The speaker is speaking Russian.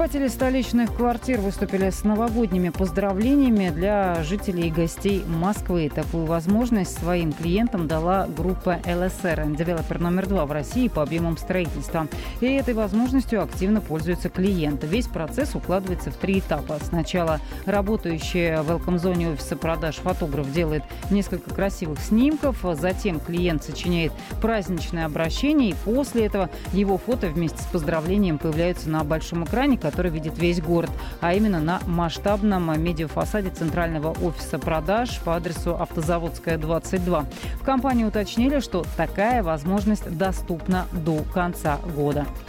Покупатели столичных квартир выступили с новогодними поздравлениями для жителей и гостей Москвы. Такую возможность своим клиентам дала группа ЛСР, девелопер номер два в России по объемам строительства. И этой возможностью активно пользуются клиенты. Весь процесс укладывается в три этапа. Сначала работающий в welcome-зоне офиса продаж фотограф делает несколько красивых снимков, затем клиент сочиняет праздничное обращение, и после этого его фото вместе с поздравлением появляются на большом экране, который видит весь город, а именно на масштабном медиафасаде центрального офиса продаж по адресу Автозаводская, 22. В компании уточнили, что такая возможность доступна до конца года.